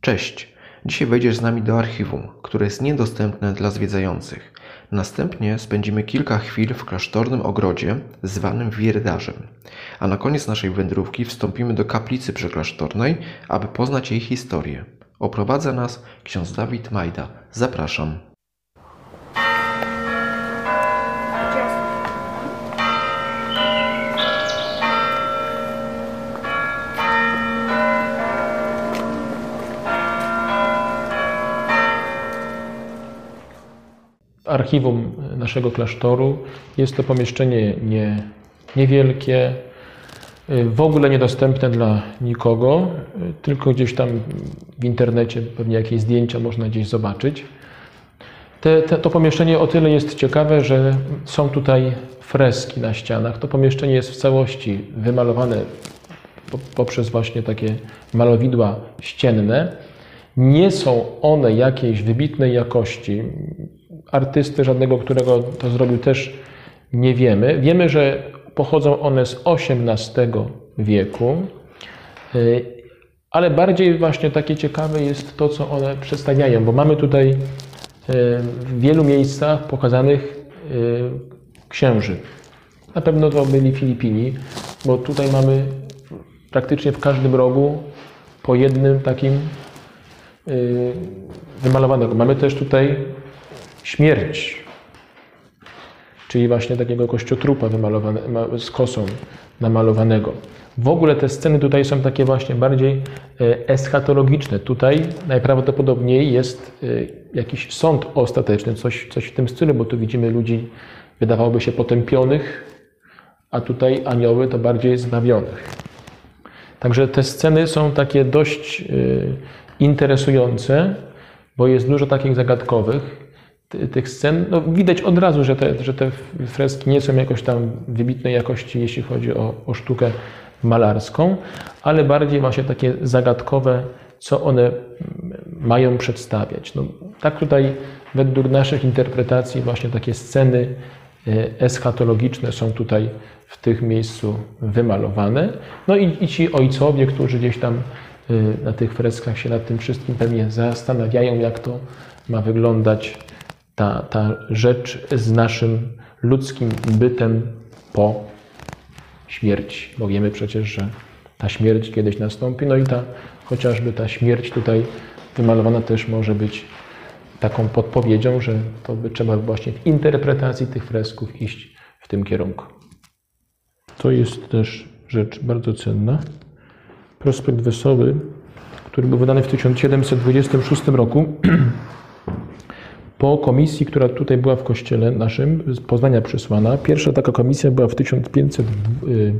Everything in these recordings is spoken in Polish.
Cześć! Dzisiaj wejdziesz z nami do archiwum, które jest niedostępne dla zwiedzających. Następnie spędzimy kilka chwil w klasztornym ogrodzie zwanym Wierdarzem. A na koniec naszej wędrówki wstąpimy do kaplicy przeklasztornej, aby poznać jej historię. Oprowadza nas ksiądz Dawid Majda. Zapraszam. Archiwum naszego klasztoru. Jest to pomieszczenie nie, niewielkie, w ogóle niedostępne dla nikogo, tylko gdzieś tam w internecie pewnie jakieś zdjęcia można gdzieś zobaczyć. Te, te, to pomieszczenie o tyle jest ciekawe, że są tutaj freski na ścianach. To pomieszczenie jest w całości wymalowane poprzez właśnie takie malowidła ścienne. Nie są one jakiejś wybitnej jakości artysty żadnego, którego to zrobił, też nie wiemy. Wiemy, że pochodzą one z XVIII wieku, y, ale bardziej właśnie takie ciekawe jest to, co one przedstawiają, bo mamy tutaj y, w wielu miejscach pokazanych y, księży. Na pewno to byli Filipini, bo tutaj mamy praktycznie w każdym rogu po jednym takim wymalowanego. Mamy też tutaj śmierć, czyli właśnie takiego kościotrupa z kosą namalowanego. W ogóle te sceny tutaj są takie właśnie bardziej e, eschatologiczne. Tutaj najprawdopodobniej jest e, jakiś sąd ostateczny, coś, coś w tym stylu, bo tu widzimy ludzi, wydawałoby się potępionych, a tutaj anioły to bardziej zbawionych. Także te sceny są takie dość e, interesujące, bo jest dużo takich zagadkowych tych scen, no widać od razu, że te, że te freski nie są jakoś tam wybitnej jakości, jeśli chodzi o, o sztukę malarską, ale bardziej właśnie takie zagadkowe, co one mają przedstawiać. No, tak tutaj według naszych interpretacji właśnie takie sceny e, eschatologiczne są tutaj w tych miejscu wymalowane. No i, i ci ojcowie, którzy gdzieś tam e, na tych freskach się nad tym wszystkim pewnie zastanawiają, jak to ma wyglądać ta, ta rzecz z naszym ludzkim bytem po śmierci. Bo wiemy przecież, że ta śmierć kiedyś nastąpi, no i ta, chociażby ta śmierć tutaj wymalowana też może być taką podpowiedzią, że to by trzeba właśnie w interpretacji tych fresków iść w tym kierunku. To jest też rzecz bardzo cenna. Prospekt Wesoły, który był wydany w 1726 roku, po komisji, która tutaj była w kościele naszym, z Poznania przysłana. Pierwsza taka komisja była w 1500, y,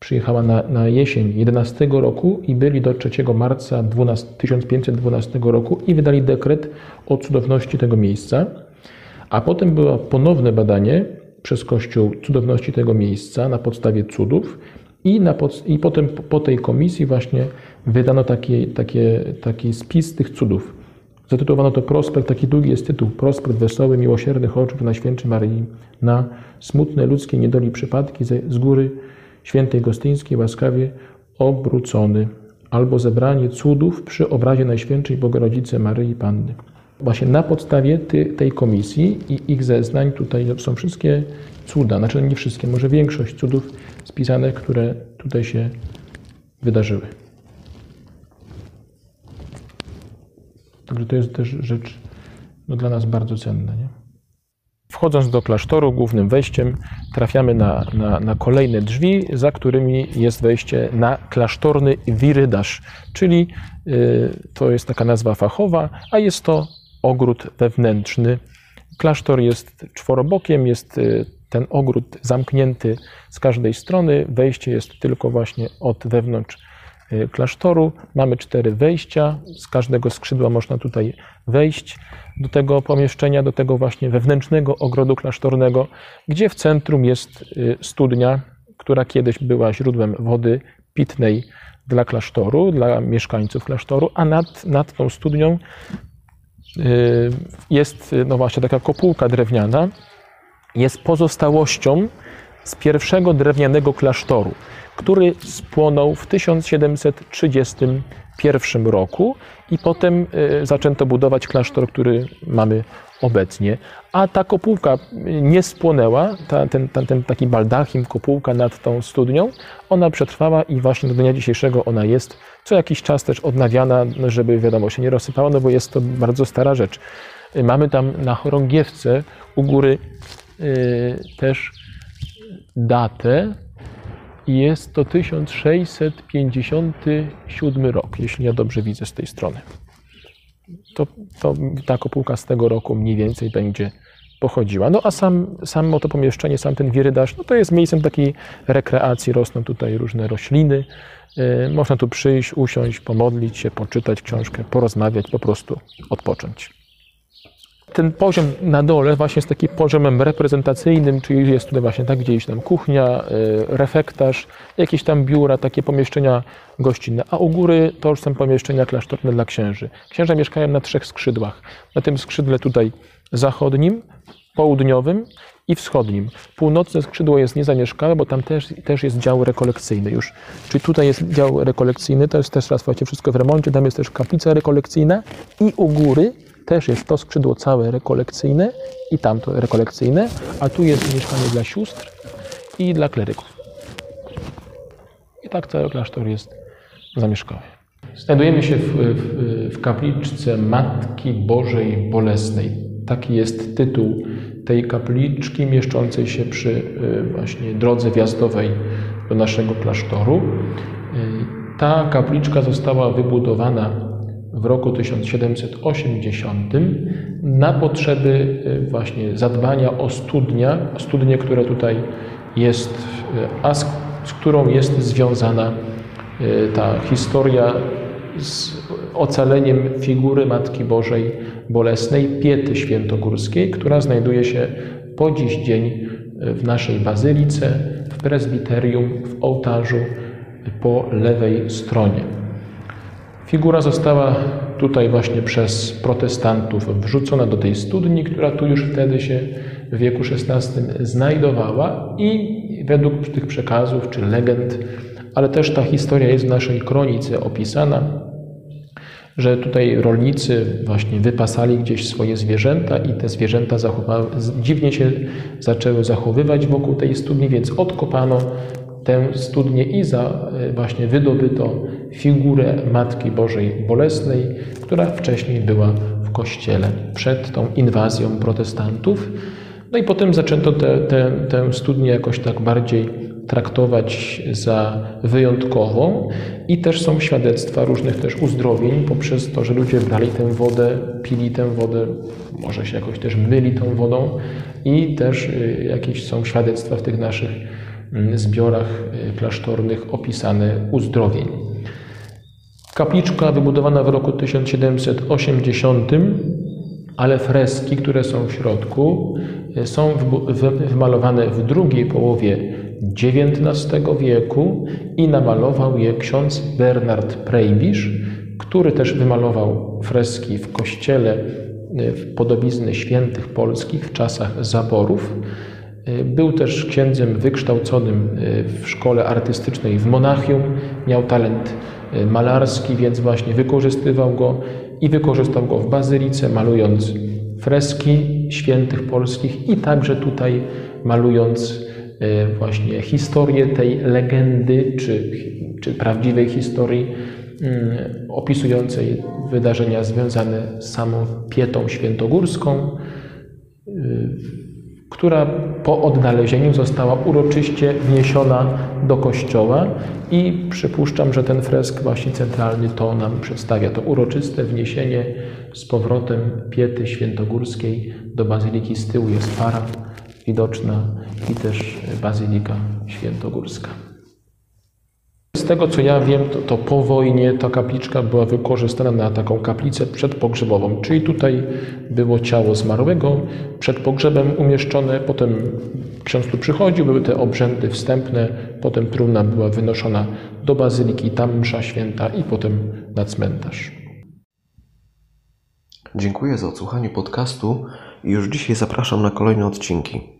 przyjechała na, na jesień 11 roku i byli do 3 marca 12, 1512 roku i wydali dekret o cudowności tego miejsca. A potem było ponowne badanie przez Kościół cudowności tego miejsca na podstawie cudów i, na pod, i potem po tej komisji właśnie wydano taki, takie, taki spis tych cudów. Zatytułowano to Prospekt, taki długi jest tytuł, Prospekt wesoły, miłosiernych oczów na święcie Maryi, na smutne ludzkie niedoli przypadki z góry świętej Gostyńskiej łaskawie obrócony, albo zebranie cudów przy obrazie Najświętszej Bogorodzicy Maryi Panny. Właśnie na podstawie tej komisji i ich zeznań tutaj są wszystkie cuda, znaczy nie wszystkie, może większość cudów spisane, które tutaj się wydarzyły. Także to jest też rzecz no, dla nas bardzo cenna. Nie? Wchodząc do klasztoru, głównym wejściem trafiamy na, na, na, kolejne drzwi, za którymi jest wejście na klasztorny wirydarz, czyli y, to jest taka nazwa fachowa, a jest to ogród wewnętrzny. Klasztor jest czworobokiem, jest y, ten ogród zamknięty z każdej strony, wejście jest tylko właśnie od wewnątrz klasztoru. Mamy cztery wejścia, z każdego skrzydła można tutaj wejść do tego pomieszczenia, do tego właśnie wewnętrznego ogrodu klasztornego, gdzie w centrum jest y, studnia, która kiedyś była źródłem wody pitnej dla klasztoru, dla mieszkańców klasztoru, a nad, nad tą studnią y, jest no właśnie taka kopułka drewniana, jest pozostałością z pierwszego drewnianego klasztoru który spłonął w 1730 pierwszym roku i potem e, zaczęto budować klasztor, który mamy obecnie. A ta kopułka nie spłonęła, ta, ten, ten, taki baldachim, kopułka nad tą studnią, ona przetrwała i właśnie do dnia dzisiejszego ona jest co jakiś czas też odnawiana, żeby wiadomo się nie rozsypała, no bo jest to bardzo stara rzecz. Mamy tam na chorągiewce u góry yy, też datę jest to 1657 rok, jeśli ja dobrze widzę z tej strony. To, to ta kopułka z tego roku mniej więcej będzie pochodziła. No a sam, samo to pomieszczenie, sam ten wirydarz, no to jest miejscem takiej rekreacji, rosną tutaj różne rośliny. Yy, można tu przyjść, usiąść, pomodlić się, poczytać książkę, porozmawiać, po prostu odpocząć ten poziom na dole właśnie jest takim poziomem reprezentacyjnym, czyli jest tutaj właśnie tak gdzieś tam kuchnia, y, refektarz, jakieś tam biura, takie pomieszczenia gościnne, a u góry to już są pomieszczenia klasztorne dla księży. Księża mieszkają na trzech skrzydłach. Na tym skrzydle tutaj zachodnim, południowym i wschodnim. Północne skrzydło jest niezamieszkałe, bo tam też, też jest dział rekolekcyjny już. Czyli tutaj jest dział rekolekcyjny, to jest też raz wszystko w remoncie, tam jest też kaplica rekolekcyjna i u góry też jest to skrzydło całe rekolekcyjne i tamto rekolekcyjne, a tu jest mieszkanie dla sióstr i dla kleryków. I tak cały klasztor jest zamieszkały. Znajdujemy się w, w, w kapliczce Matki Bożej Bolesnej. Taki jest tytuł tej kapliczki mieszczącej się przy y, właśnie drodze wjazdowej do naszego klasztoru. Y, ta kapliczka została wybudowana w roku 1780 na potrzeby y, właśnie zadbania o studnia, studnię, która tutaj jest, y, a z, z którą jest związana y, ta historia z ocaleniem figury Matki Bożej Bolesnej, Piety Świętogórskiej, która znajduje się po dziś dzień w naszej bazylice, w prezbiterium, w ołtarzu po lewej stronie. Figura została tutaj właśnie przez protestantów wrzucona do tej studni, która tu już wtedy się w wieku XVI znajdowała i według tych przekazów czy legend, ale też ta historia jest w naszej kronice opisana, że tutaj rolnicy właśnie wypasali gdzieś swoje zwierzęta i te zwierzęta dziwnie się zaczęły zachowywać wokół tej studni, więc odkopano tę studnię i za e, właśnie wydobyto figurę Matki Bożej Bolesnej, która wcześniej była w kościele przed tą inwazją protestantów. No i potem zaczęto tę studnię jakoś tak bardziej traktować za wyjątkową i też są świadectwa różnych też uzdrowień poprzez to, że ludzie brali tę wodę, pili tę wodę, może się jakoś też myli tą wodą i też e, jakieś są świadectwa w tych naszych zbiorach y, klasztornych opisane uzdrowień. Kapliczka wybudowana w roku 1780, ale freski, które są w środku, y, są wymalowane w drugiej połowie XIX wieku i namalował je ksiądz Bernard Prejbisz, który też wymalował freski w kościele y, w podobizny świętych polskich w czasach zaborów. Był też księdzem wykształconym e, w szkole artystycznej w Monachium. Miał talent e, malarski, więc właśnie wykorzystywał go i wykorzystał go w bazylice, malując freski świętych polskich i także tutaj malując e, właśnie historię tej legendy czy, czy prawdziwej historii mm, opisującej wydarzenia związane z samą Pietą Świętogórską która po odnalezieniu została uroczyście wniesiona do kościoła i przypuszczam, że ten fresk właśnie centralny to nam przedstawia, to uroczyste wniesienie z powrotem Piety Świętogórskiej do Bazyliki. Z tyłu jest para widoczna i też Bazylika Świętogórska. Z tego co ja wiem, to, to, po wojnie ta kapliczka była wykorzystana na taką kaplicę przedpogrzebową, czyli tutaj było ciało zmarłego przed pogrzebem umieszczone, potem ksiądz tu przychodził, były te obrzędy wstępne, potem trumna była wynoszona do bazyliki, tam msza święta i potem na cmentarz. Dziękuję za odsłuchanie podcastu i już dzisiaj zapraszam na kolejne odcinki.